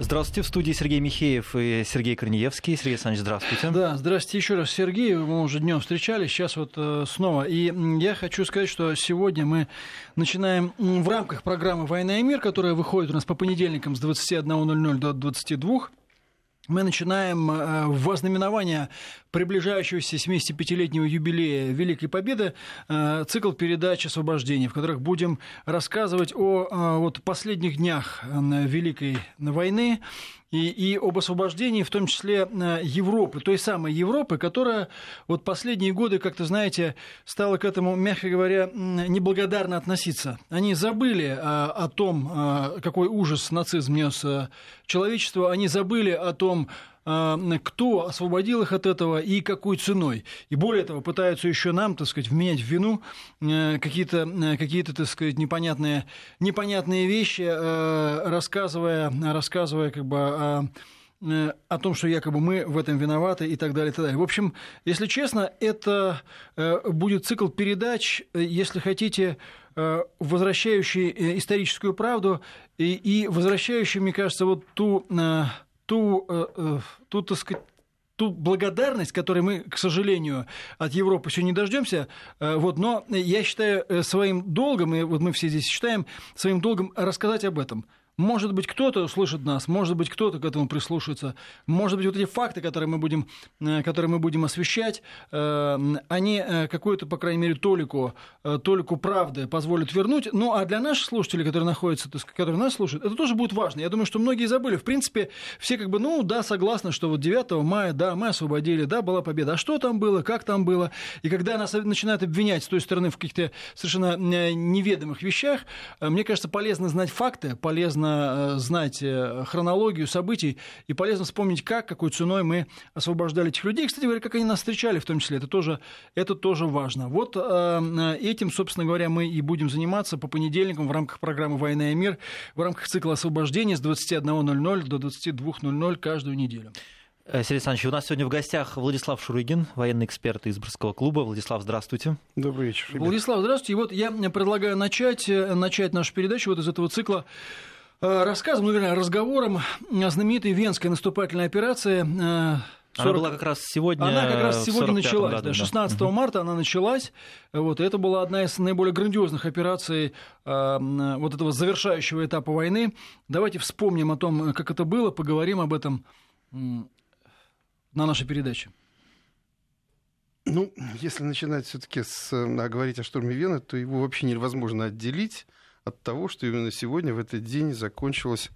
Здравствуйте, в студии Сергей Михеев и Сергей Корнеевский. Сергей Александрович, здравствуйте. Да, здравствуйте еще раз, Сергей. Мы уже днем встречались, сейчас вот э, снова. И я хочу сказать, что сегодня мы начинаем в рамках программы «Война и мир», которая выходит у нас по понедельникам с 21.00 до 22 мы начинаем э, в ознаменование приближающегося 75-летнего юбилея Великой Победы э, цикл передач «Освобождение», в которых будем рассказывать о э, вот, последних днях Великой войны, и, и об освобождении, в том числе э, Европы, той самой Европы, которая вот последние годы, как-то, знаете, стала к этому, мягко говоря, неблагодарно относиться. Они забыли э, о том, э, какой ужас нацизм нес человечеству, они забыли о том, кто освободил их от этого и какой ценой. И более того, пытаются еще нам, так сказать, вменять в вину э, какие-то, э, какие-то так сказать, непонятные, непонятные вещи, э, рассказывая, рассказывая как бы о о том, что якобы мы в этом виноваты и так далее, и так далее. В общем, если честно, это будет цикл передач, если хотите, возвращающий историческую правду и, и возвращающий, мне кажется, вот ту ту, э, э, ту, так сказать, ту благодарность, которой мы, к сожалению, от Европы все не дождемся. Э, вот, но я считаю своим долгом, и вот мы все здесь считаем своим долгом рассказать об этом. Может быть, кто-то услышит нас, может быть, кто-то к этому прислушается. Может быть, вот эти факты, которые мы будем, э, которые мы будем освещать, э, они э, какую-то, по крайней мере, толику, толику правды позволят вернуть. Ну, а для наших слушателей, которые находятся, которые нас слушают, это тоже будет важно. Я думаю, что многие забыли. В принципе, все как бы, ну, да, согласны, что вот 9 мая, да, мы освободили, да, была победа. А что там было, как там было? И когда нас начинают обвинять с той стороны в каких-то совершенно неведомых вещах, мне кажется, полезно знать факты, полезно полезно э, знать э, хронологию событий и полезно вспомнить, как, какой ценой мы освобождали этих людей. Кстати говоря, как они нас встречали в том числе, это тоже, это тоже важно. Вот э, этим, собственно говоря, мы и будем заниматься по понедельникам в рамках программы «Война и мир», в рамках цикла освобождения с 21.00 до 22.00 каждую неделю. Сергей Александрович, у нас сегодня в гостях Владислав Шурыгин, военный эксперт из Брестского клуба. Владислав, здравствуйте. Добрый вечер. Ребят. Владислав, здравствуйте. И вот я предлагаю начать, начать нашу передачу вот из этого цикла рассказом, ну, вернее, разговором о знаменитой Венской наступательной операции 40... Э, она была как раз сегодня. Она как раз сегодня началась. Году, да, 16 да. марта она началась. Вот, это была одна из наиболее грандиозных операций э, вот этого завершающего этапа войны. Давайте вспомним о том, как это было, поговорим об этом на нашей передаче. Ну, если начинать все-таки с а, говорить о штурме Вены, то его вообще невозможно отделить от того, что именно сегодня, в этот день, закончилась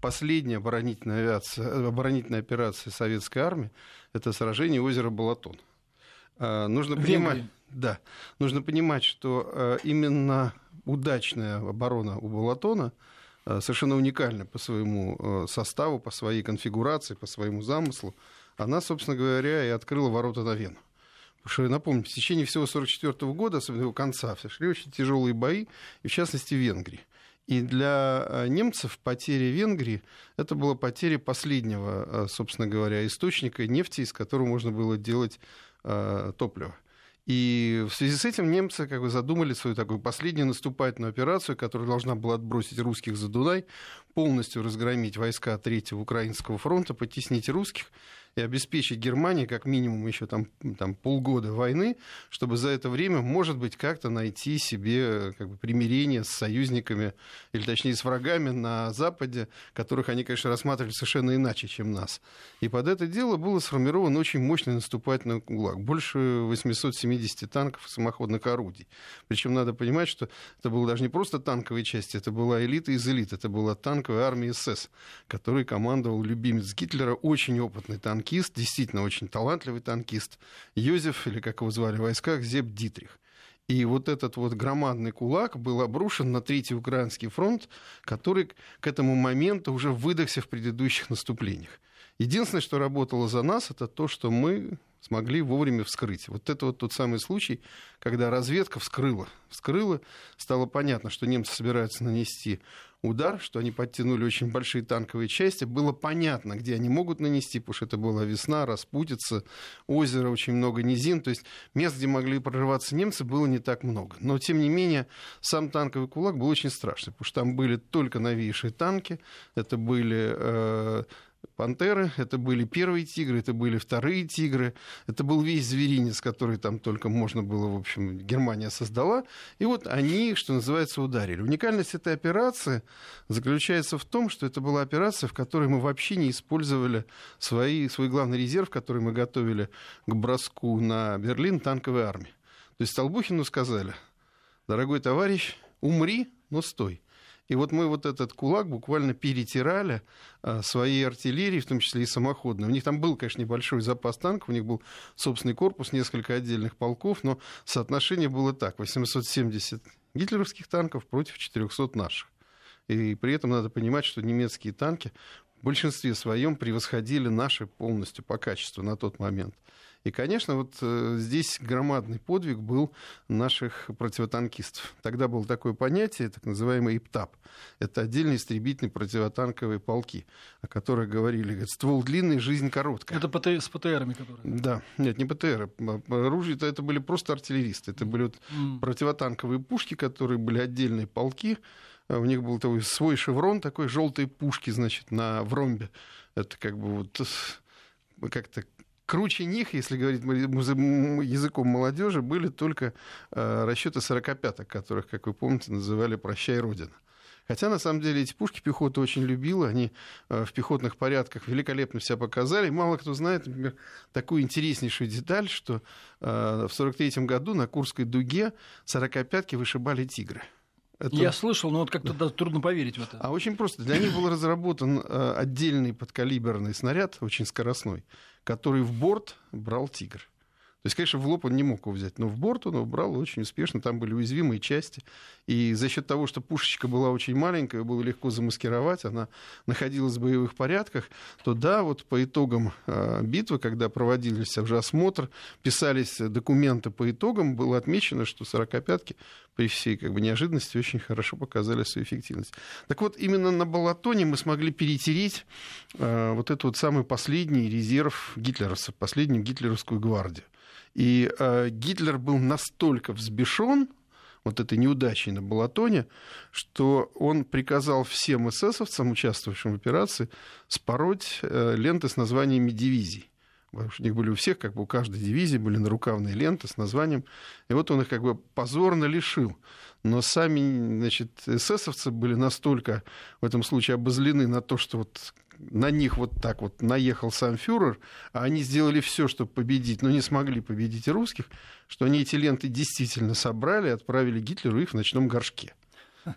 последняя оборонительная, авиация, оборонительная операция советской армии. Это сражение озера Балатон. А, нужно понимать, да, нужно понимать, что а, именно удачная оборона у Балатона а, совершенно уникальна по своему составу, по своей конфигурации, по своему замыслу. Она, собственно говоря, и открыла ворота на Вену. Потому что, напомню, в течение всего 1944 года, особенно его конца, шли очень тяжелые бои, и в частности в Венгрии. И для э, немцев потеря Венгрии – это была потеря последнего, э, собственно говоря, источника нефти, из которого можно было делать э, топливо. И в связи с этим немцы как бы задумали свою такую последнюю наступательную операцию, которая должна была отбросить русских за Дунай, полностью разгромить войска Третьего Украинского фронта, потеснить русских и обеспечить Германии как минимум еще там, там полгода войны, чтобы за это время, может быть, как-то найти себе как бы, примирение с союзниками, или точнее с врагами на Западе, которых они, конечно, рассматривали совершенно иначе, чем нас. И под это дело было сформирован очень мощный наступательный кулак. Больше 870 танков и самоходных орудий. Причем надо понимать, что это было даже не просто танковые части, это была элита из элит, это была танковая армия СС, которой командовал любимец Гитлера, очень опытный танк танкист, действительно очень талантливый танкист, Йозеф, или как его звали в войсках, Зеб Дитрих. И вот этот вот громадный кулак был обрушен на Третий Украинский фронт, который к этому моменту уже выдохся в предыдущих наступлениях. Единственное, что работало за нас, это то, что мы смогли вовремя вскрыть. Вот это вот тот самый случай, когда разведка вскрыла. Вскрыла, стало понятно, что немцы собираются нанести удар, что они подтянули очень большие танковые части. Было понятно, где они могут нанести, потому что это была весна, распутица, озеро, очень много низин. То есть мест, где могли прорываться немцы, было не так много. Но, тем не менее, сам танковый кулак был очень страшный, потому что там были только новейшие танки, это были э, пантеры, это были первые тигры, это были вторые тигры, это был весь зверинец, который там только можно было, в общем, Германия создала. И вот они, что называется, ударили. Уникальность этой операции заключается в том, что это была операция, в которой мы вообще не использовали свои, свой главный резерв, который мы готовили к броску на Берлин танковой армии. То есть Столбухину сказали, дорогой товарищ, умри, но стой. И вот мы вот этот кулак буквально перетирали а, своей артиллерии, в том числе и самоходной. У них там был, конечно, небольшой запас танков, у них был собственный корпус, несколько отдельных полков, но соотношение было так. 870 гитлеровских танков против 400 наших. И при этом надо понимать, что немецкие танки в большинстве своем превосходили наши полностью по качеству на тот момент. И, конечно, вот э, здесь громадный подвиг был наших противотанкистов. Тогда было такое понятие, так называемый ИПТАП. Это отдельные истребительные противотанковые полки, о которых говорили. Говорит, ствол длинный, жизнь короткая. Это ПТ, с ПТРами, которые? Да, нет, не ПТР. Оружие это, были просто артиллеристы. Это были вот mm. противотанковые пушки, которые были отдельные полки. У них был такой свой шеврон, такой желтые пушки, значит, на в ромбе. Это как бы вот как-то круче них, если говорить языком молодежи, были только э, расчеты 45-ок, которых, как вы помните, называли «Прощай, Родина». Хотя, на самом деле, эти пушки пехота очень любила, они э, в пехотных порядках великолепно себя показали. мало кто знает, например, такую интереснейшую деталь, что э, в 43 году на Курской дуге 45-ки вышибали «Тигры». Это... Я слышал, но вот как-то да, трудно поверить в это. А очень просто. Для них был разработан отдельный подкалиберный снаряд, очень скоростной, который в борт брал «Тигр». То есть, конечно, в лоб он не мог его взять, но в борт он его брал очень успешно, там были уязвимые части. И за счет того, что пушечка была очень маленькая, было легко замаскировать, она находилась в боевых порядках, то да, вот по итогам э, битвы, когда проводились уже осмотр, писались документы по итогам, было отмечено, что 45-ки при всей как бы, неожиданности очень хорошо показали свою эффективность. Так вот, именно на Балатоне мы смогли перетереть э, вот этот вот самый последний резерв гитлеровцев, последнюю гитлеровскую гвардию. И э, Гитлер был настолько взбешен вот этой неудачей на Балатоне, что он приказал всем эсэсовцам, участвовавшим в операции, спороть э, ленты с названиями дивизий. Потому что у них были у всех, как бы у каждой дивизии были нарукавные ленты с названием. И вот он их как бы позорно лишил. Но сами, значит, эсэсовцы были настолько в этом случае обозлены на то, что вот на них вот так вот наехал сам фюрер, а они сделали все, чтобы победить, но не смогли победить русских, что они эти ленты действительно собрали и отправили Гитлеру их в ночном горшке.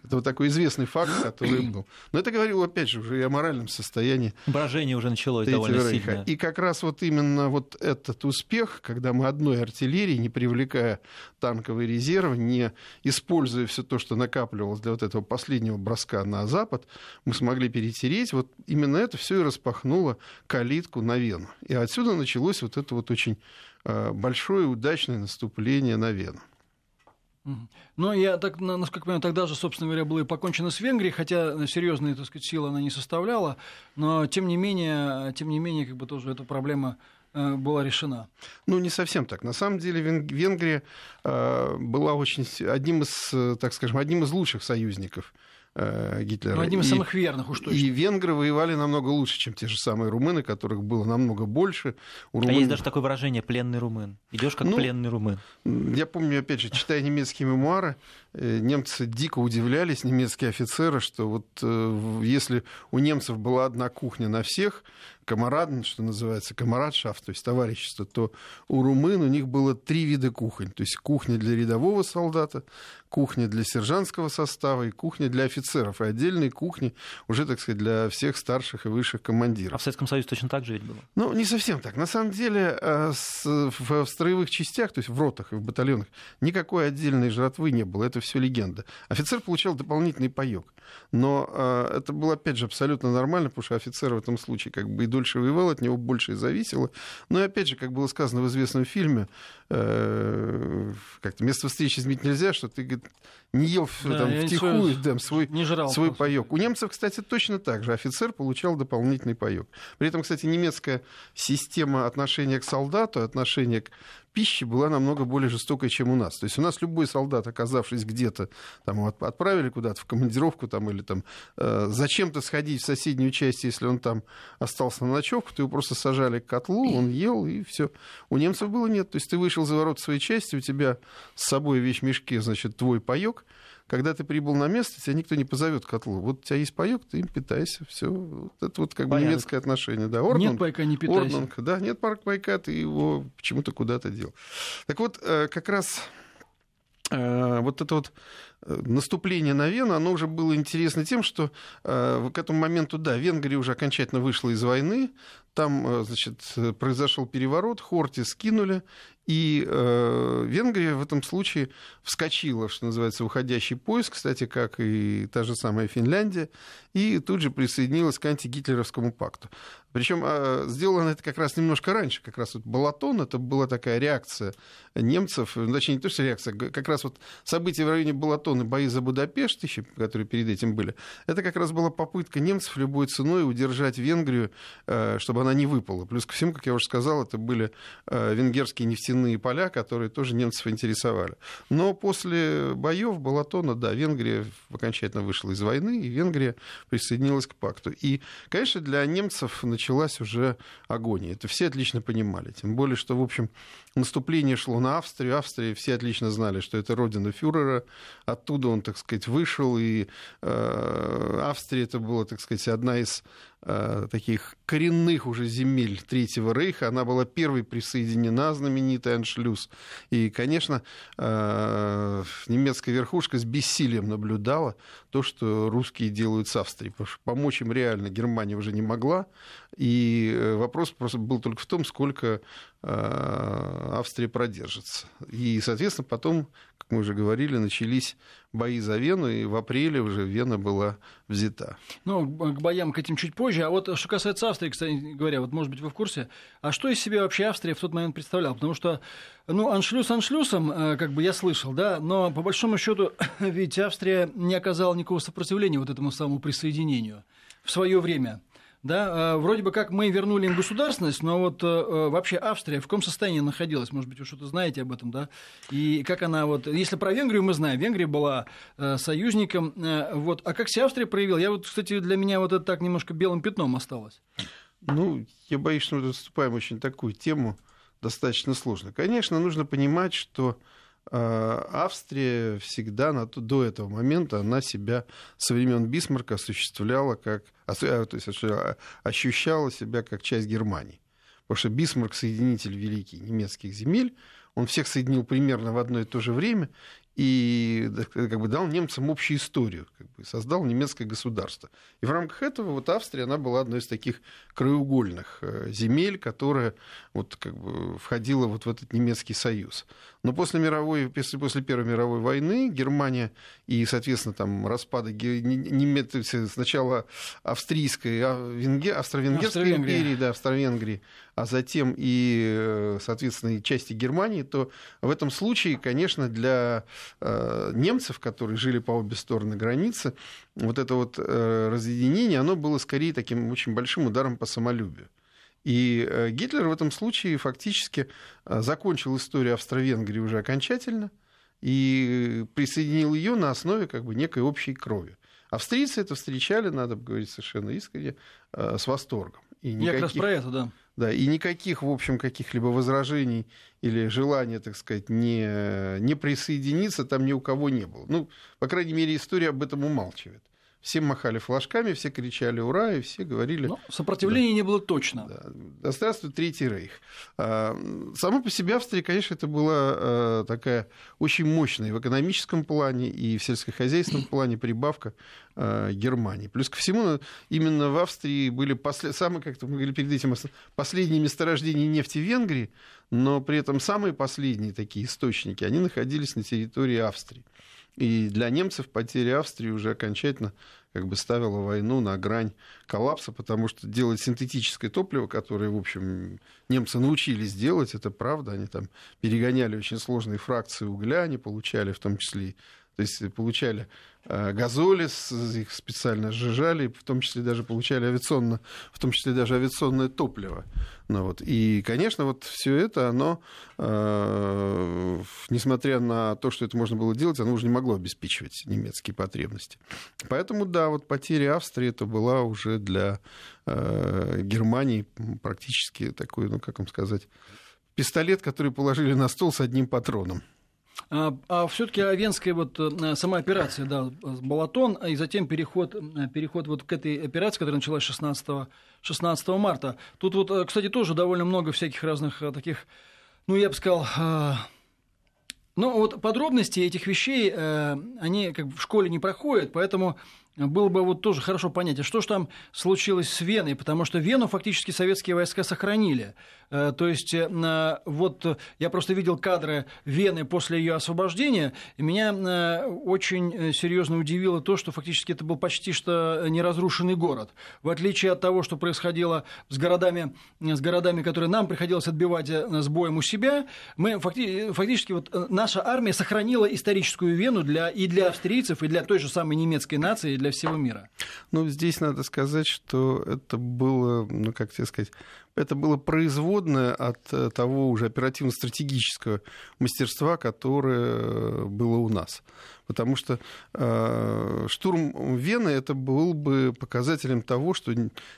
Это вот такой известный факт, который был. Но это говорил, опять же, уже и о моральном состоянии. Брожение уже началось довольно сильно. И как раз вот именно вот этот успех, когда мы одной артиллерии, не привлекая танковый резерв, не используя все то, что накапливалось для вот этого последнего броска на запад, мы смогли перетереть. Вот именно это все и распахнуло калитку на Вену. И отсюда началось вот это вот очень э, большое удачное наступление на Вену. Ну, я так, насколько понимаю, тогда же, собственно говоря, было и покончено с Венгрией, хотя серьезные, так сказать, силы она не составляла, но тем не менее, тем не менее, как бы тоже эта проблема э, была решена. Ну, не совсем так. На самом деле Венгрия э, была очень одним из, э, так скажем, одним из лучших союзников э, Гитлера. Ну, одним из и, самых верных уж точно. И венгры воевали намного лучше, чем те же самые румыны, которых было намного больше. У румын... А есть даже такое выражение «пленный румын». Идешь как ну, пленный румын. Я помню, опять же, читая немецкие мемуары, немцы дико удивлялись, немецкие офицеры, что вот э, если у немцев была одна кухня на всех, комарад, что называется, комарадшафт, то есть товарищество, то у румын у них было три вида кухонь. То есть кухня для рядового солдата, кухня для сержантского состава и кухня для офицеров. И отдельные кухни уже, так сказать, для всех старших и высших командиров. А в Советском Союзе точно так же ведь было? Ну, не совсем так. На самом деле э, в строевых частях, то есть в ротах и в батальонах, никакой отдельной жратвы не было. Это все легенда. Офицер получал дополнительный паек. Но э, это было, опять же, абсолютно нормально, потому что офицер в этом случае как бы и дольше воевал, от него больше и зависело. Но и опять же, как было сказано в известном фильме, э, как-то место встречи изменить нельзя, что ты говорит, не ел да, там, втихую свой, да, свой, не жрал, свой паек. У немцев, кстати, точно так же. Офицер получал дополнительный паек. При этом, кстати, немецкая система отношения к солдату, отношения к пищи была намного более жестокой, чем у нас. То есть у нас любой солдат, оказавшись где-то, там, отправили куда-то в командировку там, или там, э, зачем-то сходить в соседнюю часть, если он там остался на ночевку, то его просто сажали к котлу, он ел, и все. У немцев было нет. То есть ты вышел за ворот своей части, у тебя с собой в вещмешке, значит, твой паек, когда ты прибыл на место, тебя никто не позовет к котлу. Вот у тебя есть паек, ты им питайся. Все. Вот это вот как бы немецкое отношение. Да, Орднунг, нет пайка, не питайся. Орднунг, да, нет парк пайка, ты его почему-то куда-то дел. Так вот, э, как раз э, вот это вот наступление на Вену, оно уже было интересно тем, что к этому моменту, да, Венгрия уже окончательно вышла из войны, там, значит, произошел переворот, Хорти скинули, и э, Венгрия в этом случае вскочила, что называется, в уходящий поиск, кстати, как и та же самая Финляндия, и тут же присоединилась к антигитлеровскому пакту. Причем э, сделано это как раз немножко раньше, как раз вот Балатон, это была такая реакция немцев, ну, точнее, не то, что реакция, как раз вот события в районе Балатона, бои за Будапешт, еще, которые перед этим были, это как раз была попытка немцев любой ценой удержать Венгрию, э, чтобы она не выпала. Плюс ко всему, как я уже сказал, это были э, венгерские нефтяные поля, которые тоже немцев интересовали. Но после боев Балатона, да, Венгрия окончательно вышла из войны, и Венгрия присоединилась к пакту. И, конечно, для немцев началась уже агония. Это все отлично понимали. Тем более, что, в общем, наступление шло на Австрию. Австрия все отлично знали, что это родина фюрера. Оттуда он, так сказать, вышел. И э, Австрия это была, так сказать, одна из таких коренных уже земель Третьего Рейха. Она была первой присоединена, знаменитый Аншлюз. И, конечно, э, немецкая верхушка с бессилием наблюдала то, что русские делают с Австрией. Потому что помочь им реально Германия уже не могла. И э, вопрос просто был только в том, сколько Австрия продержится. И, соответственно, потом, как мы уже говорили, начались бои за Вену, и в апреле уже Вена была взята. Ну, к боям к этим чуть позже. А вот что касается Австрии, кстати говоря, вот, может быть, вы в курсе, а что из себя вообще Австрия в тот момент представляла? Потому что, ну, аншлюз аншлюсом, э, как бы я слышал, да, но по большому счету, ведь Австрия не оказала никакого сопротивления вот этому самому присоединению в свое время да, э, вроде бы как мы вернули им государственность, но вот э, э, вообще Австрия в каком состоянии находилась, может быть, вы что-то знаете об этом, да, и как она вот, если про Венгрию мы знаем, Венгрия была союзником, вот, а как себя Австрия проявила, я вот, кстати, для меня вот это так немножко белым пятном осталось. Ну, я боюсь, что мы доступаем очень такую тему, достаточно сложно. Конечно, нужно понимать, что а, Австрия всегда на, до этого момента она себя со времен Бисмарка осуществляла как, а, то есть ощущала себя как часть Германии. Потому что Бисмарк соединитель великий немецких земель, он всех соединил примерно в одно и то же время, и как бы дал немцам общую историю, как бы, создал немецкое государство. И в рамках этого вот Австрия, она была одной из таких краеугольных э, земель, которая вот как бы входила вот в этот немецкий союз. Но после мировой, после, после Первой мировой войны Германия и, соответственно, там распада немец, сначала австрийской, а, венге, австро-венгерской империи, да, Австро-Венгрии, а затем и, э, соответственно, и части Германии, то в этом случае, конечно, для э, немцев, которые жили по обе стороны границы, вот это вот э, разъединение, оно было скорее таким очень большим ударом по самолюбию. И Гитлер в этом случае фактически закончил историю Австро-Венгрии уже окончательно и присоединил ее на основе как бы некой общей крови. Австрийцы это встречали, надо говорить совершенно искренне, с восторгом. И никаких... Я как раз про это, да. Да, и никаких, в общем, каких-либо возражений или желания, так сказать, не, не присоединиться там ни у кого не было. Ну, по крайней мере, история об этом умалчивает все махали флажками, все кричали «Ура!» и все говорили... Но сопротивления да, не было точно. Да, да здравствует Третий Рейх. А, само по себе Австрия, конечно, это была а, такая очень мощная в экономическом плане и в сельскохозяйственном плане прибавка а, Германии. Плюс ко всему, именно в Австрии были послед... самые, как мы говорили перед этим, последние месторождения нефти в Венгрии, но при этом самые последние такие источники, они находились на территории Австрии. И для немцев потеря Австрии уже окончательно как бы ставила войну на грань коллапса, потому что делать синтетическое топливо, которое, в общем, немцы научились делать, это правда, они там перегоняли очень сложные фракции угля, они получали в том числе то есть получали э, газолис, их специально сжижали, в том числе даже получали авиационно, в том числе даже авиационное топливо. Ну, вот. И, конечно, вот все это, оно, э, несмотря на то, что это можно было делать, оно уже не могло обеспечивать немецкие потребности. Поэтому, да, вот потеря Австрии это была уже для э, Германии практически такой, ну, как вам сказать, пистолет, который положили на стол с одним патроном. А, а все-таки Венская вот э, сама операция, да, Балатон, и затем переход, э, переход вот к этой операции, которая началась 16, 16 марта. Тут вот, э, кстати, тоже довольно много всяких разных таких, ну, я бы сказал, ну, вот подробности этих вещей, они как бы в школе не проходят, поэтому было бы вот тоже хорошо понять, а что же там случилось с Веной, потому что Вену фактически советские войска сохранили. Э, то есть э, вот я просто видел кадры Вены после ее освобождения, и меня э, очень серьезно удивило то, что фактически это был почти что неразрушенный город. В отличие от того, что происходило с городами, с городами которые нам приходилось отбивать с боем у себя, мы фактически вот наша армия сохранила историческую Вену для, и для австрийцев, и для той же самой немецкой нации, для всего мира. Ну, здесь надо сказать, что это было, ну, как тебе сказать, это было производное от э, того уже оперативно-стратегического мастерства, которое э, было у нас. Потому что э, штурм Вены это был бы показателем того, что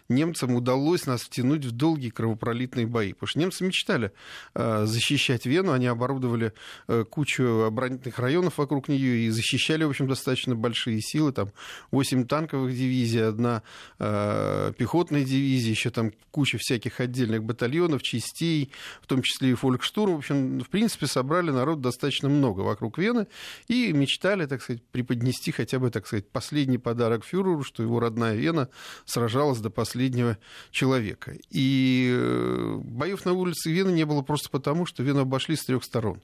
немцам удалось нас втянуть в долгие кровопролитные бои. Потому что немцы мечтали э, защищать Вену, они оборудовали э, кучу оборонительных районов вокруг нее и защищали, в общем, достаточно большие силы. Там 8 танковых дивизий, одна э, пехотная дивизия, еще там куча всяких отдельных батальонов, частей, в том числе и фолькштурм. В общем, в принципе, собрали народ достаточно много вокруг Вены и мечтали, так сказать, преподнести хотя бы, так сказать, последний подарок фюреру, что его родная Вена сражалась до последнего человека. И э, боев на улице Вены не было просто потому, что Вену обошли с трех сторон.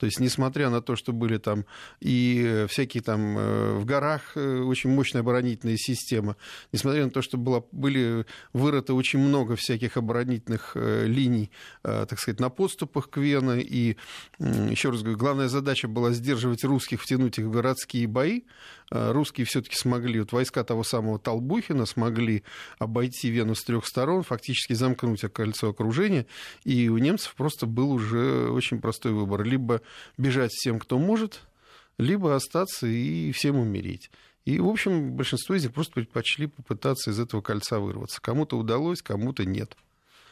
То есть, несмотря на то, что были там и всякие там э, в горах э, очень мощная оборонительная система, несмотря на то, что было, были вырыты очень много всяких оборонительных э, линий, так сказать, на подступах к Вене, и, еще раз говорю, главная задача была сдерживать русских, втянуть их в городские бои, русские все-таки смогли, вот войска того самого Толбухина смогли обойти Вену с трех сторон, фактически замкнуть кольцо окружения, и у немцев просто был уже очень простой выбор. Либо бежать всем, кто может, либо остаться и всем умереть. И, в общем, большинство из них просто предпочли попытаться из этого кольца вырваться. Кому-то удалось, кому-то нет.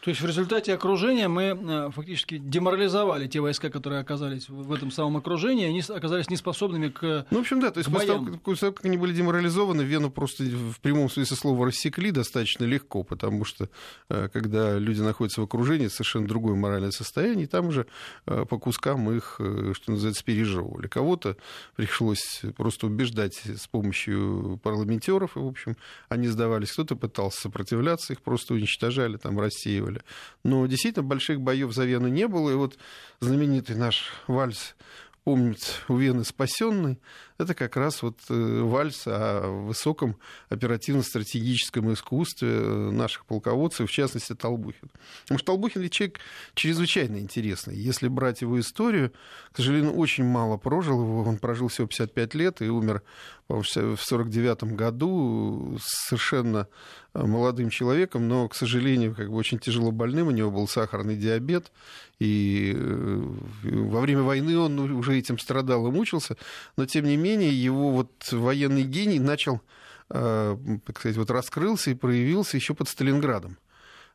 То есть в результате окружения мы э, фактически деморализовали те войска, которые оказались в этом самом окружении, они оказались неспособными к Ну, в общем, да, то есть после того, после того, как они были деморализованы, Вену просто в прямом смысле слова рассекли достаточно легко, потому что э, когда люди находятся в окружении, совершенно другое моральное состояние, и там уже э, по кускам их, что называется, пережевывали. Кого-то пришлось просто убеждать с помощью парламентеров, и, в общем, они сдавались. Кто-то пытался сопротивляться, их просто уничтожали, там, рассеивали устраивали. Но действительно больших боев за Вену не было. И вот знаменитый наш вальс помнит у Вены спасенный, это как раз вот э, вальс о высоком оперативно-стратегическом искусстве э, наших полководцев, в частности Толбухин. Потому что Толбухин ведь человек чрезвычайно интересный. Если брать его историю, к сожалению, очень мало прожил его. Он прожил всего 55 лет и умер в 49 году совершенно э, молодым человеком, но, к сожалению, как бы очень тяжело больным. У него был сахарный диабет, и во время войны он уже этим страдал и мучился, но, тем не менее, менее, его вот военный гений начал, э, так сказать, вот раскрылся и проявился еще под Сталинградом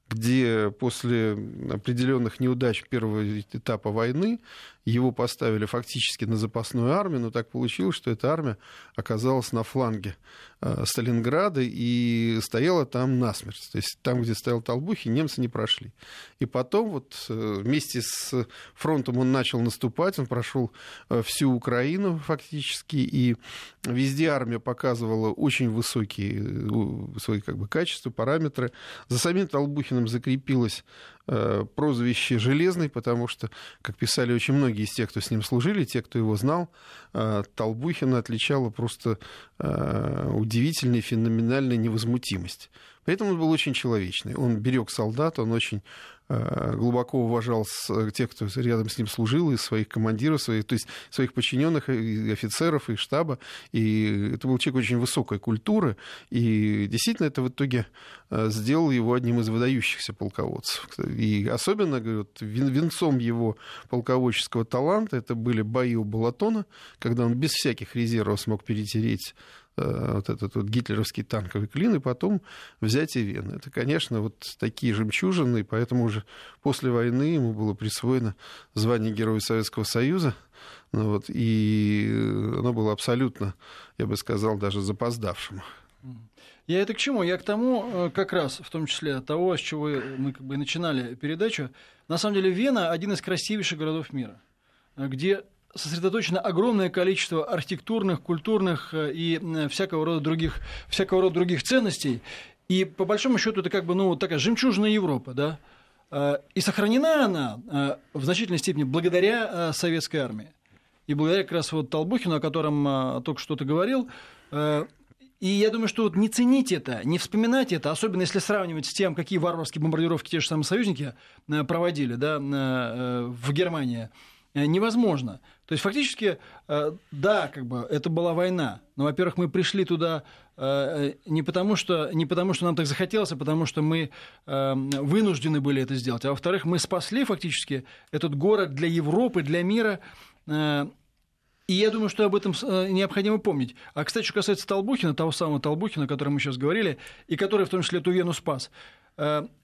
где после определенных неудач первого этапа войны его поставили фактически на запасную армию, но так получилось, что эта армия оказалась на фланге э, Сталинграда и стояла там насмерть. То есть там, где стоял Толбухи, немцы не прошли. И потом вот э, вместе с фронтом он начал наступать, он прошел э, всю Украину фактически, и везде армия показывала очень высокие свои как бы, качества, параметры. За самим Толбухиным закрепилось прозвище «Железный», потому что, как писали очень многие из тех, кто с ним служили, те, кто его знал, Толбухина отличала просто удивительная, феноменальная невозмутимость. Поэтому он был очень человечный. Он берег солдат, он очень Э, глубоко уважал э, тех, кто рядом с ним служил, и своих командиров, своих, то есть своих подчиненных, и офицеров, и штаба. И это был человек очень высокой культуры. И действительно это в итоге э, сделал его одним из выдающихся полководцев. И особенно, говорю, венцом его полководческого таланта это были бои у Балатона, когда он без всяких резервов смог перетереть Э, вот этот вот гитлеровский танковый клин, и потом взятие Вены. Это, конечно, вот такие жемчужины, и поэтому уже после войны ему было присвоено звание Героя Советского Союза, ну вот, и оно было абсолютно, я бы сказал, даже запоздавшим. Я это к чему? Я к тому, э, как раз, в том числе того, с чего мы как бы начинали передачу. На самом деле Вена – один из красивейших городов мира, где сосредоточено огромное количество архитектурных, культурных э, и э, всякого рода других, всякого рода других ценностей. И по большому счету это как бы ну, такая жемчужная Европа, да? Э, и сохранена она в значительной степени благодаря советской армии. И благодаря как раз вот Толбухину, о котором только что ты говорил, и я думаю, что вот не ценить это, не вспоминать это, особенно если сравнивать с тем, какие варварские бомбардировки те же самые союзники проводили да, в Германии, невозможно. То есть фактически, э, да, как бы это была война, но, во-первых, мы пришли туда э, не потому, что, не потому, что нам так захотелось, а потому, что мы э, вынуждены были это сделать. А во-вторых, мы спасли фактически этот город для Европы, для мира. И я думаю, что об этом необходимо помнить. А, кстати, что касается Толбухина, того самого Толбухина, о котором мы сейчас говорили, и который в том числе эту Вену спас,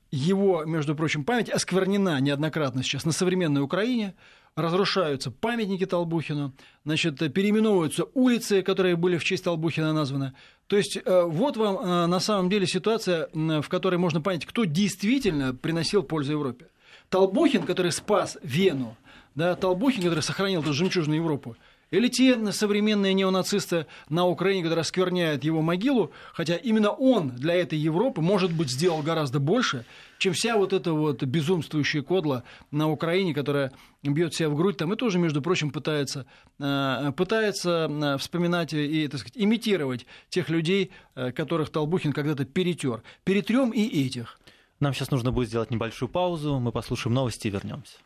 его, между прочим, память осквернена неоднократно сейчас на современной Украине – разрушаются памятники Толбухину, значит, переименовываются улицы, которые были в честь Толбухина названы. То есть э, вот вам э, на самом деле ситуация, в которой можно понять, кто действительно приносил пользу Европе. Толбухин, который спас Вену, да, Толбухин, который сохранил эту жемчужную Европу, или те современные неонацисты на Украине, которые оскверняют его могилу, хотя именно он для этой Европы, может быть, сделал гораздо больше, чем вся вот эта вот безумствующая кодла на Украине, которая бьет себя в грудь там и тоже, между прочим, пытается, э, пытается э, вспоминать и, так сказать, имитировать тех людей, э, которых Толбухин когда-то перетер. Перетрем и этих. Нам сейчас нужно будет сделать небольшую паузу, мы послушаем новости и вернемся.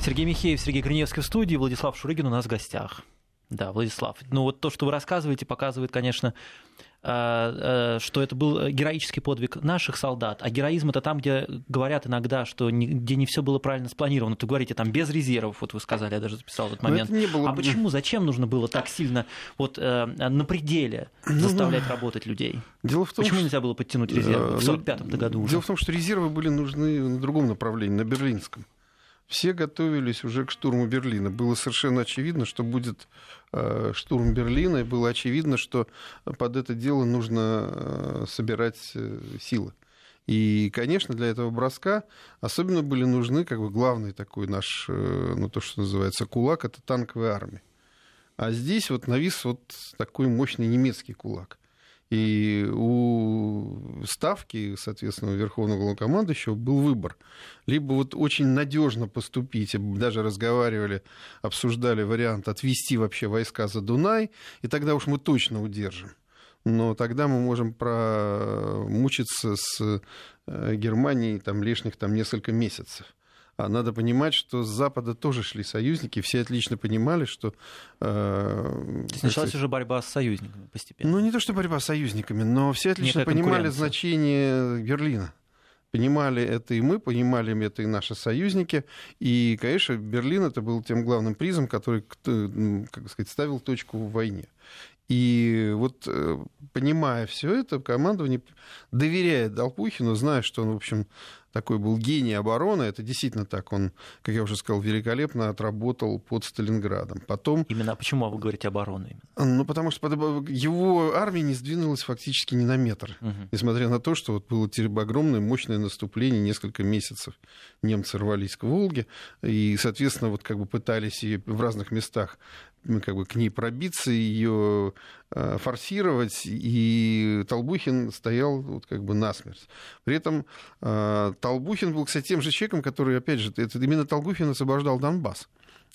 Сергей Михеев, Сергей Гриневский в студии, Владислав Шурыгин у нас в гостях. Да, Владислав. Ну вот то, что вы рассказываете, показывает, конечно, э, э, что это был героический подвиг наших солдат, а героизм это там, где говорят иногда, что не, где не все было правильно спланировано. То говорите там без резервов, вот вы сказали, я даже записал этот момент. Не было... А почему, зачем нужно было так сильно вот э, на пределе ну, заставлять работать людей? Дело в том, почему что... нельзя было подтянуть резервы в 45-м ну, году уже? Дело в том, что резервы были нужны на другом направлении, на берлинском все готовились уже к штурму Берлина. Было совершенно очевидно, что будет э, штурм Берлина, и было очевидно, что под это дело нужно э, собирать э, силы. И, конечно, для этого броска особенно были нужны, как бы, главный такой наш, ну, то, что называется, кулак, это танковая армия. А здесь вот навис вот такой мощный немецкий кулак. И у ставки, соответственно, у Верховного Главнокомандующего был выбор. Либо вот очень надежно поступить, даже разговаривали, обсуждали вариант отвести вообще войска за Дунай, и тогда уж мы точно удержим. Но тогда мы можем промучиться с э, Германией там, лишних там, несколько месяцев. А надо понимать, что с Запада тоже шли союзники, все отлично понимали, что... Э, началась сказать, уже борьба с союзниками постепенно. Ну, не то, что борьба с союзниками, но все отлично понимали значение Берлина. Понимали это и мы, понимали это и наши союзники. И, конечно, Берлин это был тем главным призом, который, как сказать, ставил точку в войне. И вот э, понимая все это, командование доверяет Долпухину, зная, что он, в общем, такой был гений обороны. Это действительно так. Он, как я уже сказал, великолепно отработал под Сталинградом. Потом... Именно почему вы говорите обороны? Ну, потому что его армия не сдвинулась фактически ни на метр. Угу. Несмотря на то, что вот было огромное мощное наступление, несколько месяцев немцы рвались к Волге, и, соответственно, вот как бы пытались и в разных местах как бы к ней пробиться, ее э, форсировать, и Толбухин стоял вот как бы насмерть. При этом э, Толбухин был, кстати, тем же человеком, который, опять же, это именно Толбухин освобождал Донбасс.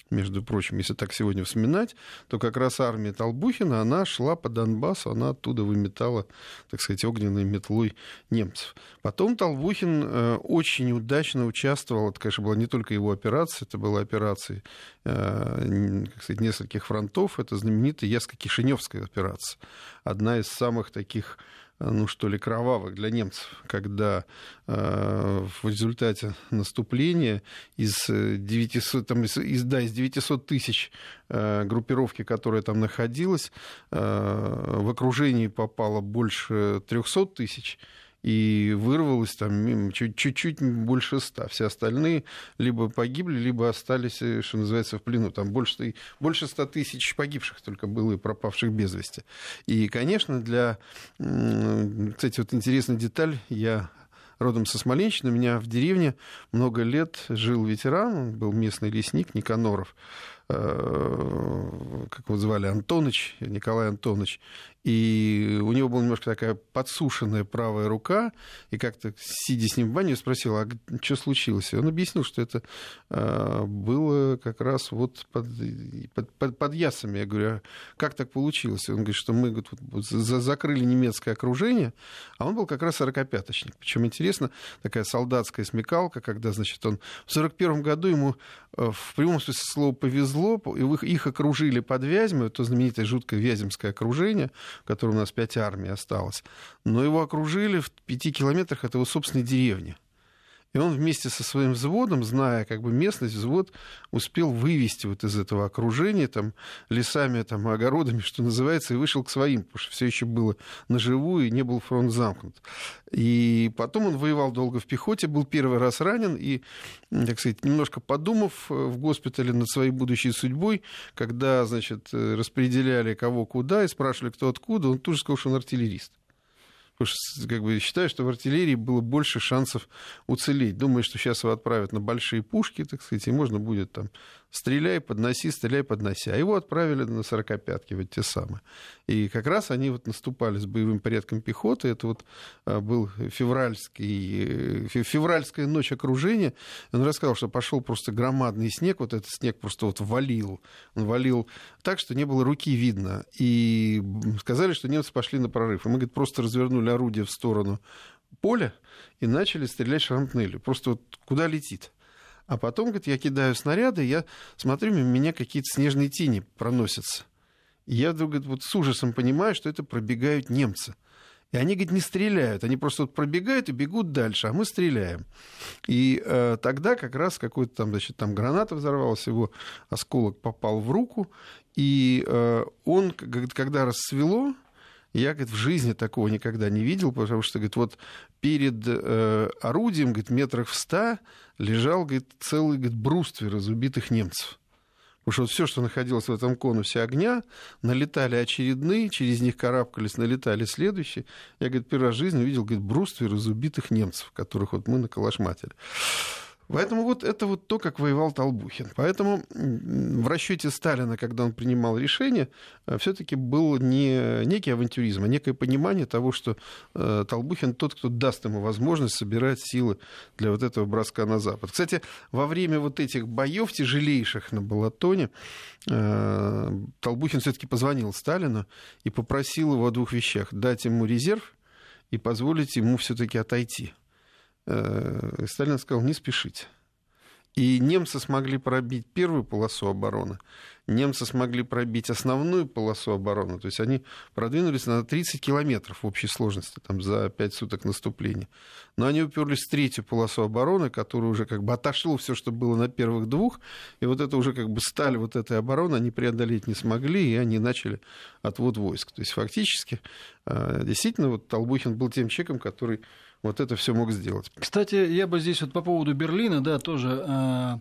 Между прочим, если так сегодня вспоминать, то как раз армия Толбухина, она шла по Донбассу, она оттуда выметала, так сказать, огненной метлой немцев. Потом Толбухин э, очень удачно участвовал, это, конечно, была не только его операция, это была операция э, как сказать, нескольких фронтов, это знаменитая Яско-Кишиневская операция, одна из самых таких ну что ли, кровавых для немцев, когда э, в результате наступления из 900, там, из, из, да, из 900 тысяч э, группировки, которая там находилась, э, в окружении попало больше 300 тысяч, и вырвалось там чуть-чуть больше ста. Все остальные либо погибли, либо остались, э, что называется, в плену. Там больше, больше ста тысяч погибших только было и пропавших без вести. И, конечно, для... Кстати, вот интересная деталь, я родом со Смоленщины. У меня в деревне много лет жил ветеран, он был местный лесник Никаноров. Э, как его звали, Антоныч, Николай Антонович, и у него была немножко такая подсушенная правая рука, и как-то, сидя с ним в бане, спросил, а что случилось? И он объяснил, что это э, было как раз вот под, под, под, под ясами. Я говорю, а как так получилось? Он говорит, что мы говорит, закрыли немецкое окружение, а он был как раз сорокопяточник. Причем интересно, такая солдатская смекалка, когда, значит, он в сорок первом году ему э, в прямом смысле слова повезло, и их окружили под Вязьмой, это знаменитое жуткое Вяземское окружение, в котором у нас пять армий осталось. Но его окружили в пяти километрах от его собственной деревни. И он вместе со своим взводом, зная как бы местность, взвод успел вывести вот из этого окружения там, лесами, там, огородами, что называется, и вышел к своим, потому что все еще было наживую и не был фронт замкнут. И потом он воевал долго в пехоте, был первый раз ранен, и, так сказать, немножко подумав э, в госпитале над своей будущей судьбой, когда, значит, э, распределяли кого куда и спрашивали, кто откуда, он тут же сказал, что он артиллерист. Как бы, считаю, что в артиллерии было больше шансов уцелеть. Думаю, что сейчас его отправят на большие пушки, так сказать, и можно будет там стреляй, подноси, стреляй, подноси. А его отправили на сорокопятки, вот те самые. И как раз они вот наступали с боевым порядком пехоты. Это вот а, был февральский, э, февральская ночь окружения. Он рассказал, что пошел просто громадный снег, вот этот снег просто вот валил. Он валил так, что не было руки видно. И сказали, что немцы пошли на прорыв. И мы, говорит, просто развернули орудие в сторону поля и начали стрелять шрапнелью. Просто вот куда летит. А потом, говорит, я кидаю снаряды, я смотрю, мимо меня какие-то снежные тени проносятся. И я вдруг говорит, вот с ужасом понимаю, что это пробегают немцы. И они, говорит, не стреляют, они просто вот пробегают и бегут дальше, а мы стреляем. И э, тогда как раз какой-то там, значит, там граната взорвалась, его осколок попал в руку, и э, он, когда рассвело, я, говорит, в жизни такого никогда не видел, потому что, говорит, вот перед э, орудием, говорит, метрах в ста лежал, говорит, целый, говорит, бруствер из убитых немцев. Потому что вот все, что находилось в этом конусе огня, налетали очередные, через них карабкались, налетали следующие. Я, говорит, первый раз в жизни увидел, говорит, бруствер из убитых немцев, которых вот мы наколошматили. Поэтому вот это вот то, как воевал Толбухин. Поэтому в расчете Сталина, когда он принимал решение, э, все-таки был не некий авантюризм, а некое понимание того, что э, Толбухин тот, кто даст ему возможность собирать силы для вот этого броска на Запад. Кстати, во время вот этих боев тяжелейших на Балатоне э, Толбухин все-таки позвонил Сталину и попросил его о двух вещах. Дать ему резерв и позволить ему все-таки отойти. Э, Сталин сказал, не спешите. И немцы смогли пробить первую полосу обороны, немцы смогли пробить основную полосу обороны, то есть они продвинулись на 30 километров в общей сложности там, за 5 суток наступления. Но они уперлись в третью полосу обороны, которая уже как бы отошло все, что было на первых двух, и вот это уже как бы сталь вот этой обороны они преодолеть не смогли, и они начали отвод войск. То есть фактически э, действительно вот Толбухин был тем человеком, который вот это все мог сделать. Кстати, я бы здесь вот по поводу Берлина, да, тоже э,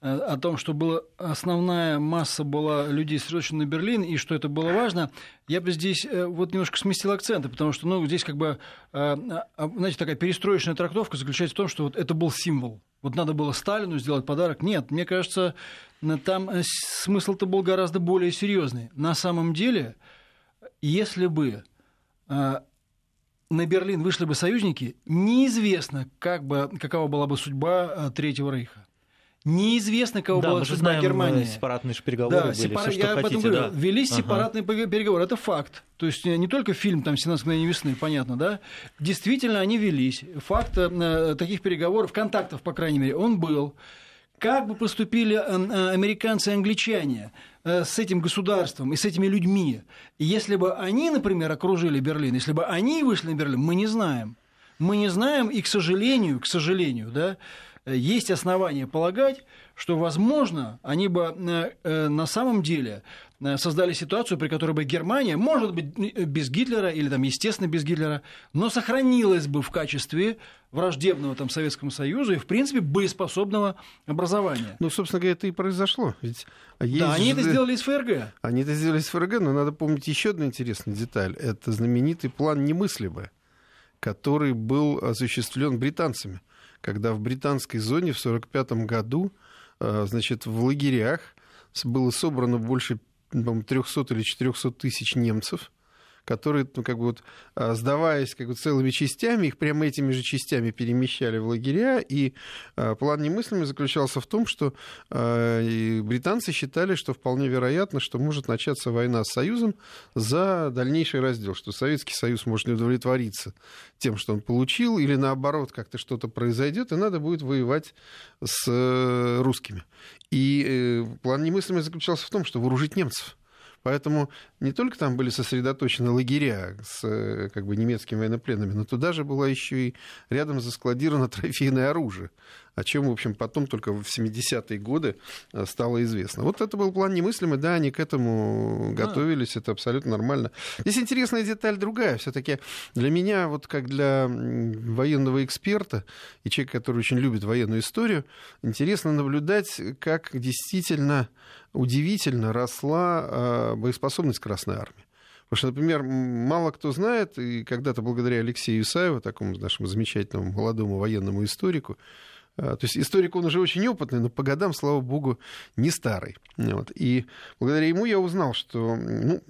э, о том, что была основная масса была людей сосредоточена на Берлин, и что это было важно, я бы здесь э, вот немножко сместил акценты, потому что, ну, здесь как бы, знаете, такая перестроечная трактовка заключается в том, что вот это был символ. Вот надо было Сталину сделать подарок. Нет, мне кажется, там смысл-то был гораздо более серьезный. На самом деле, если бы на Берлин вышли бы союзники, неизвестно, как бы, какова была бы судьба э, Третьего Рейха. Неизвестно, кого да, была мы же судьба знаем, Германии. э, сепаратные же переговоры Да, были, сепара- всё, что я хотите, говорю. да. Велись Ага. сепаратные пе- переговоры, это факт. То есть э, не только фильм там «17 мгновений весны», понятно, да? Действительно, они велись. Факт таких переговоров, контактов, по крайней мере, он был. Как бы поступили американцы и англичане с этим государством и с этими людьми, если бы они, например, окружили Берлин, если бы они вышли на Берлин, мы не знаем. Мы не знаем, и, к сожалению, к сожалению, да, э, есть основания полагать, что, возможно, они бы э, э, на самом деле э, создали ситуацию, при которой бы Германия, может быть, без Гитлера или, там, естественно, без Гитлера, но сохранилась бы в качестве враждебного там, Советскому Союзу и, в принципе, боеспособного образования. Ну, собственно говоря, это и произошло. Ведь есть да, они же- это сделали из ФРГ. Они это сделали с ФРГ, но надо помнить еще одну интересную деталь. Это знаменитый план «Немыслимое», который был осуществлен британцами, когда в британской зоне в 1945 году значит, в лагерях было собрано больше по-моему, 300 или 400 тысяч немцев, которые, ну, как бы вот, а, сдаваясь как бы, целыми частями, их прямо этими же частями перемещали в лагеря, и а, план немыслимый заключался в том, что а, британцы считали, что вполне вероятно, что может начаться война с Союзом за дальнейший раздел, что Советский Союз может не удовлетвориться тем, что он получил, или наоборот, как-то что-то произойдет, и надо будет воевать с э, русскими. И э, план немыслимый заключался в том, что вооружить немцев. Поэтому не только там были сосредоточены лагеря с э, как бы, немецкими военнопленными, но туда же было еще и рядом заскладировано трофейное оружие, о чем, в общем, потом только в 70-е годы э, стало известно. Вот это был план немыслимый, да, они к этому готовились, это абсолютно нормально. Здесь интересная деталь другая. Все-таки для меня, вот как для военного эксперта и человека, который очень любит военную историю, интересно наблюдать, как действительно удивительно росла э, боеспособность Красной Армии. Потому что, например, мало кто знает, и когда-то благодаря Алексею Исаеву, такому нашему замечательному молодому военному историку, то есть историк он уже очень опытный, но по годам, слава богу, не старый. Вот. И благодаря ему я узнал, что ну,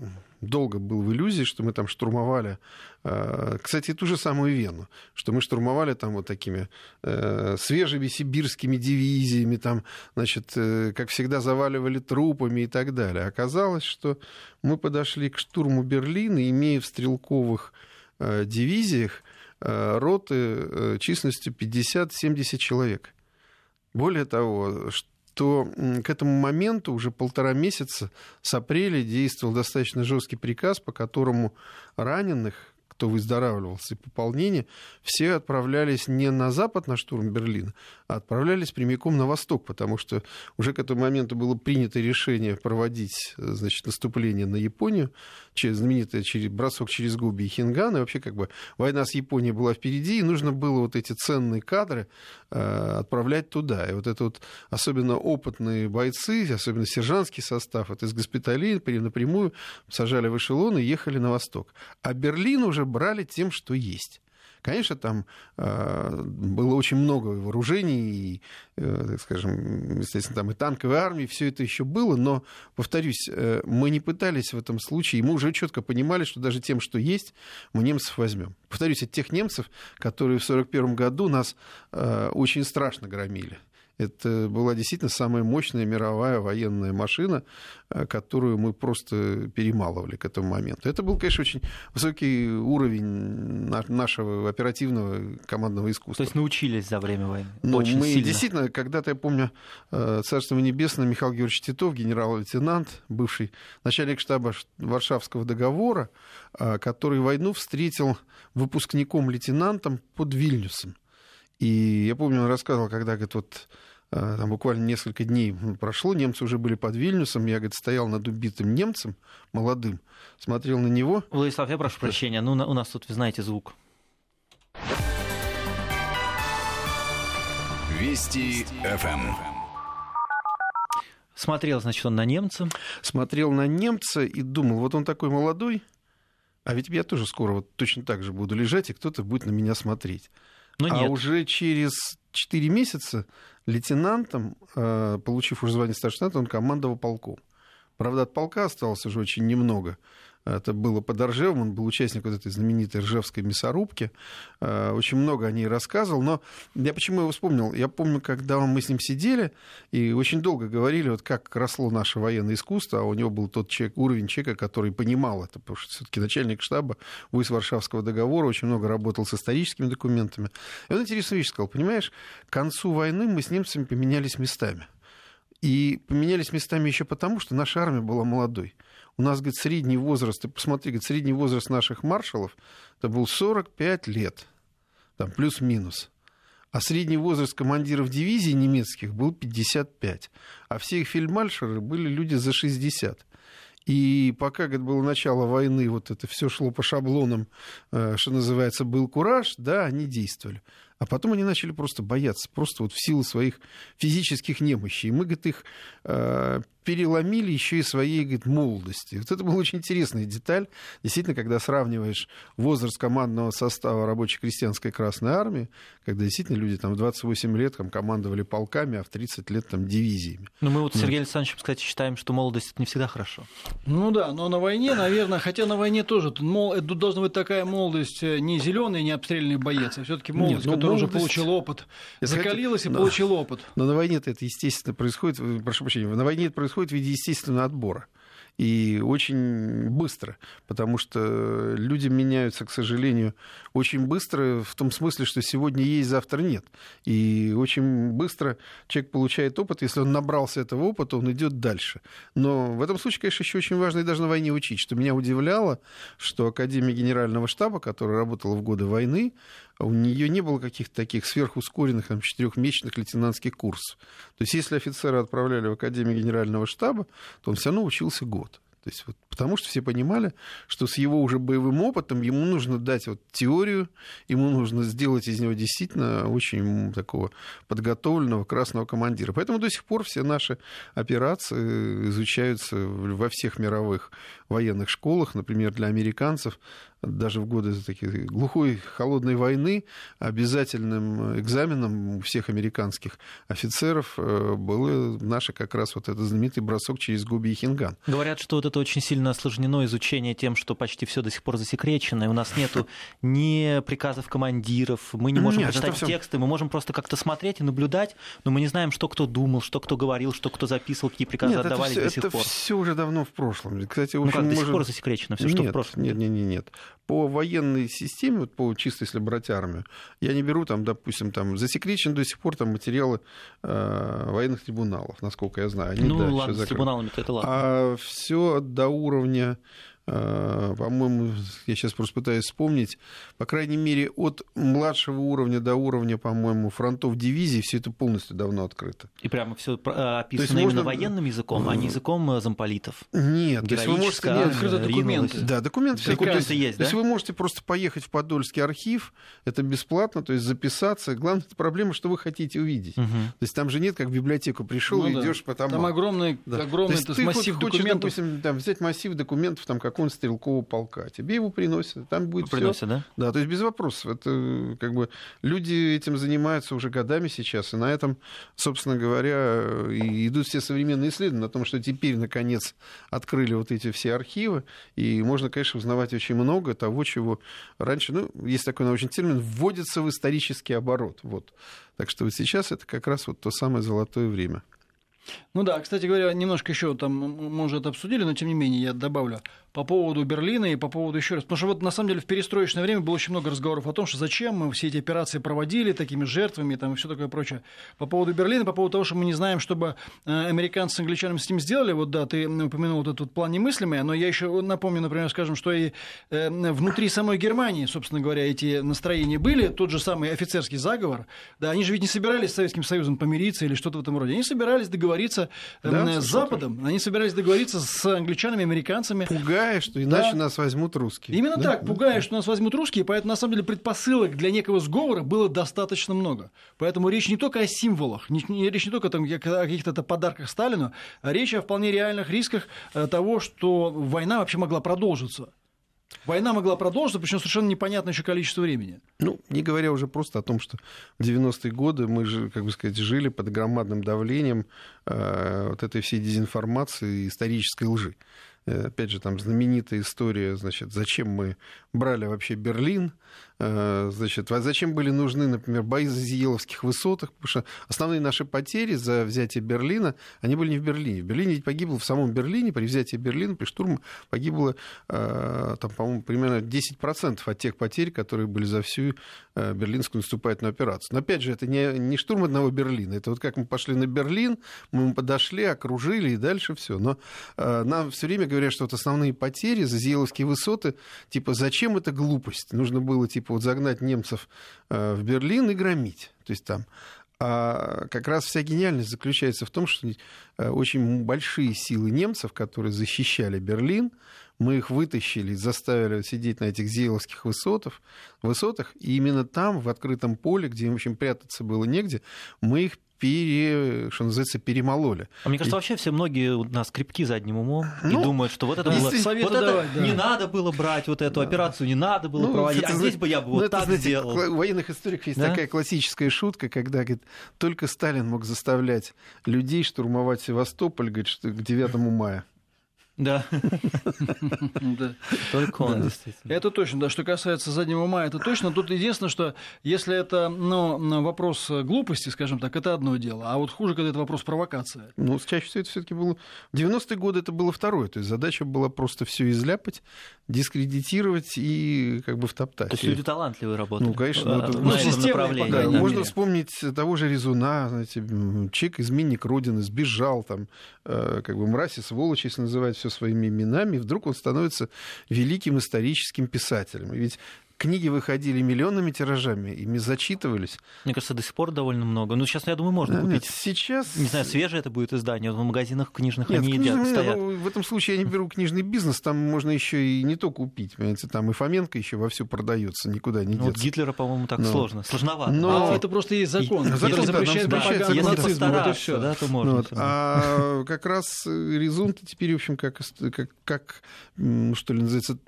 долго был в иллюзии, что мы там штурмовали, э, кстати, ту же самую Вену, что мы штурмовали там вот такими э, свежими сибирскими дивизиями, там, значит, э, как всегда, заваливали трупами и так далее. Оказалось, что мы подошли к штурму Берлина, имея в стрелковых э, дивизиях роты э, численностью 50-70 человек. Более того, что к этому моменту уже полтора месяца с апреля действовал достаточно жесткий приказ, по которому раненых, кто выздоравливался, и пополнение, все отправлялись не на запад, на штурм Берлина, а отправлялись прямиком на восток, потому что уже к этому моменту было принято решение проводить значит, наступление на Японию, через знаменитый через, бросок через Губи и Хинган, и вообще как бы война с Японией была впереди, и нужно было вот эти ценные кадры э, отправлять туда. И вот это вот особенно опытные бойцы, особенно сержантский состав, это из госпиталей напрямую сажали в эшелон и ехали на восток. А Берлин уже брали тем, что есть. Конечно, там э, было очень много вооружений, и, э, так скажем, естественно, там и танковой армии, все это еще было, но, повторюсь, э, мы не пытались в этом случае, и мы уже четко понимали, что даже тем, что есть, мы немцев возьмем. Повторюсь, от тех немцев, которые в 1941 году нас э, очень страшно громили. Это была действительно самая мощная мировая военная машина, э, которую мы просто перемалывали к этому моменту. Это был, конечно, очень высокий уровень на- нашего оперативного командного То искусства. есть научились за время войны. Ну, Очень мы сильно. действительно, когда-то, я помню, э, Царство небесное, Михаил Георгиевич Титов, генерал-лейтенант, бывший начальник штаба Варшавского договора, э, который войну встретил выпускником-лейтенантом под Вильнюсом. И я помню, он рассказывал, когда, говорит, вот э, там буквально несколько дней прошло, немцы уже были под Вильнюсом, я, говорит, стоял над убитым немцем, молодым, смотрел на него, Владислав, я прошу прощения, ну на- у нас тут, вы знаете, звук. Вести ФМ. Смотрел, значит, он на немца. смотрел на немца и думал, вот он такой молодой, а ведь я тоже скоро вот точно так же буду лежать, и кто-то будет на меня смотреть. Но а нет. уже через 4 месяца лейтенантом, э, получив уже звание старшего лейтенанта, он командовал полком. Правда, от полка осталось уже очень немного. Это было под Ржевом, он был участник вот этой знаменитой ржевской мясорубки. Э, очень много о ней рассказывал. Но я почему его вспомнил? Я помню, когда мы с ним сидели и очень долго говорили, вот как росло наше военное искусство, а у него был тот человек, уровень человека, который понимал это, потому что все-таки начальник штаба войск Варшавского договора очень много работал с историческими документами. И он интересную вещь сказал, понимаешь, к концу войны мы с немцами поменялись местами. И поменялись местами еще потому, что наша армия была молодой. У нас, говорит, средний возраст, ты посмотри, говорит, средний возраст наших маршалов, это был 45 лет, там плюс-минус. А средний возраст командиров дивизий немецких был 55. А все их фельдмаршеры были люди за 60. И пока говорит, было начало войны, вот это все шло по шаблонам, э, что называется, был кураж, да, они действовали. А потом они начали просто бояться, просто вот в силу своих физических немощей. Мы, говорит, их э, переломили еще и своей говорит, молодости. Вот это была очень интересная деталь. Действительно, когда сравниваешь возраст командного состава рабочей крестьянской Красной Армии, когда действительно люди там в 28 лет там, командовали полками, а в 30 лет там дивизиями. Но мы вот с Сергеем Александровичем, кстати, считаем, что молодость это не всегда хорошо. Ну да, но на войне, наверное, хотя на войне тоже, мол, это должна быть такая молодость э, не зеленый, не обстрельный боец, а все-таки молодость, Нет, ну, который молодость... уже получил опыт, закалилась и но... получил опыт. Но на войне это естественно происходит, прошу прощения, на войне это происходит происходит в виде естественного отбора и очень быстро, потому что люди меняются, к сожалению, очень быстро, в том смысле, что сегодня есть, завтра нет. И очень быстро человек получает опыт, если он набрался этого опыта, он идет дальше. Но в этом случае, конечно, еще очень важно и даже на войне учить, что меня удивляло, что Академия Генерального штаба, которая работала в годы войны, у нее не было каких-то таких сверхускоренных там, четырехмесячных лейтенантских курсов. То есть если офицера отправляли в Академию Генерального штаба, то он все равно учился год. То есть, вот, потому что все понимали, что с его уже боевым опытом ему нужно дать вот теорию, ему нужно сделать из него действительно очень такого подготовленного красного командира. Поэтому до сих пор все наши операции изучаются во всех мировых военных школах. Например, для американцев даже в годы таких глухой холодной войны обязательным экзаменом всех американских офицеров э, было наше как раз вот этот знаменитый бросок через Губи и Хинган. Говорят, что вот это очень сильно осложнено изучение тем, что почти все до сих пор засекречено, и у нас нету ни приказов командиров, мы не можем Нет, прочитать все... тексты, мы можем просто как-то смотреть и наблюдать, но мы не знаем, что кто думал, что кто говорил, что кто записывал, какие приказы Нет, отдавались это все, до сих это все уже давно в прошлом. Кстати, ну как, до сих пор засекречено все, что в прошлом? Нет, нет, нет, нет по военной системе, вот по чисто если брать армию, я не беру там, допустим, там засекречены до сих пор там материалы э, военных трибуналов, насколько я знаю. Они, ну да, ладно, с трибуналами-то это ладно. А все до уровня по-моему, я сейчас просто пытаюсь вспомнить, по крайней мере, от младшего уровня до уровня, по-моему, фронтов дивизии, все это полностью давно открыто. И прямо все э, описано именно можно... военным языком, а не языком э, замполитов. Нет, то есть вы можете... Нет, открыты документы. Да, документы. Все документы есть, да? То есть вы можете просто поехать в Подольский архив, это бесплатно, то есть записаться. Главная проблема, что вы хотите увидеть. Угу. То есть там же нет, как в библиотеку пришел ну, и идешь да. по тому. Там огромный, да. огромный то есть ты массив хочешь, документов. допустим, там, взять массив документов, там, как какого-нибудь стрелкового полка. Тебе его приносят, там будет Приносят, всё. да? Да, то есть без вопросов. Это как бы люди этим занимаются уже годами сейчас, и на этом, собственно говоря, и идут все современные исследования о том, что теперь, наконец, открыли вот эти все архивы, и можно, конечно, узнавать очень много того, чего раньше, ну, есть такой научный термин, вводится в исторический оборот. Вот. Так что вот сейчас это как раз вот то самое золотое время. Ну да, кстати говоря, немножко еще там, мы уже это обсудили, но тем не менее я добавлю по поводу Берлина и по поводу еще раз. Потому что вот на самом деле в перестроечное время было очень много разговоров о том, что зачем мы все эти операции проводили такими жертвами там, и все такое прочее. По поводу Берлина, по поводу того, что мы не знаем, чтобы э, американцы с англичанами с ним сделали, вот да, ты упомянул вот этот план немыслимый, но я еще напомню, например, скажем, что и э, внутри самой Германии, собственно говоря, эти настроения были, тот же самый офицерский заговор, да, они же ведь не собирались с Советским Союзом помириться или что-то в этом роде, они собирались договориться э, да, с Западом, они собирались договориться с англичанами, американцами. Пугать пугая, что иначе да. нас возьмут русские. Именно да? так, пугая, что нас возьмут русские, поэтому на самом деле предпосылок для некого сговора было достаточно много. Поэтому речь не только о символах, не, не, речь не только там, о каких-то подарках Сталину, а речь о вполне реальных рисках э, того, что война вообще могла продолжиться. Война могла продолжиться, причем совершенно непонятное еще количество времени. Ну, не говоря уже просто о том, что в 90-е годы мы же, как бы сказать, жили под громадным давлением э, вот этой всей дезинформации и исторической лжи. Э, опять же, там знаменитая история, значит, зачем мы брали вообще Берлин, значит, а зачем были нужны, например, бои за Зиеловских высотах, потому что основные наши потери за взятие Берлина, они были не в Берлине. В Берлине ведь погибло в самом Берлине, при взятии Берлина, при штурме погибло, э, там, по-моему, примерно 10% от тех потерь, которые были за всю берлинскую наступательную операцию. Но, опять же, это не, не штурм одного Берлина, это вот как мы пошли на Берлин, мы подошли, окружили, и дальше все. Но нам все время говорят, что вот основные потери за Зиеловские высоты, типа, зачем это глупость? Нужно было, типа, вот загнать немцев э, в Берлин и громить. То есть там а как раз вся гениальность заключается в том, что э, очень большие силы немцев, которые защищали Берлин, мы их вытащили, заставили сидеть на этих зейловских высотах, высотах, и именно там, в открытом поле, где им, в общем, прятаться было негде, мы их пере, что называется, перемололи. А мне кажется, и... вообще все многие на скрипки задним умом ну, и думают, что вот это было, вот давать, это да. не надо было брать, вот эту да. операцию не надо было ну, проводить, это, а здесь бы я бы ну, вот это, так знаете, сделал. В военных историях есть да? такая классическая шутка, когда говорит, только Сталин мог заставлять людей штурмовать Севастополь, говорит, что к 9 мая. Да. Только он, действительно. Это точно, да. Что касается заднего ума, это точно. Тут единственное, что если это ну, вопрос глупости, скажем так, это одно дело. А вот хуже, когда это вопрос провокации. Ну, чаще всего это все-таки было... В 90-е годы это было второе. То есть задача была просто все изляпать, дискредитировать и как бы втоптать. То есть люди талантливые работали. Ну, конечно. Ну, ну. Да, можно вспомнить того же Резуна, знаете, человек, изменник Родины, сбежал, там, э, как бы мразь и сволочь, если называть все своими именами, и вдруг он становится великим историческим писателем. И ведь книги выходили миллионными тиражами, ими зачитывались. Мне кажется, до сих пор довольно много. Ну, сейчас, я думаю, можно да, купить. Нет, сейчас... Не знаю, свежее это будет издание. В магазинах книжных нет, они едят, книжный, стоят. В этом случае я не беру книжный бизнес, там можно еще и не то купить. Понимаете, там и Фоменко еще вовсю продается, никуда не ну, деться. Вот Гитлера, по-моему, так Но... сложно, сложновато. Но... А это просто есть закон, и... который запрещает пропаганду Если нацизма. Вот все. Да, то можно. Вот. А как раз Резун теперь, в общем, как, как, как ну, что ли называется,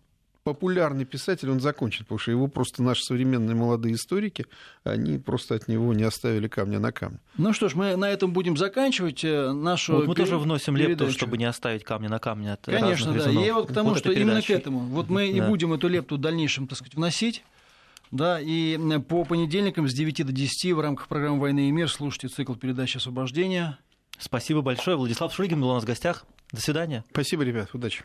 популярный писатель, он закончен, потому что его просто наши современные молодые историки, они просто от него не оставили камня на камне. Ну что ж, мы на этом будем заканчивать э, нашу вот Мы пер... тоже вносим лепту, передачу. чтобы не оставить камня на камне от Конечно, да. Я вот к тому, вот что именно к этому. Вот мы да. и будем эту лепту в дальнейшем, так сказать, вносить. Да, и по понедельникам с 9 до 10 в рамках программы «Война и мир» слушайте цикл передачи «Освобождение». Спасибо большое. Владислав Шуригин был у нас в гостях. До свидания. Спасибо, ребят. Удачи.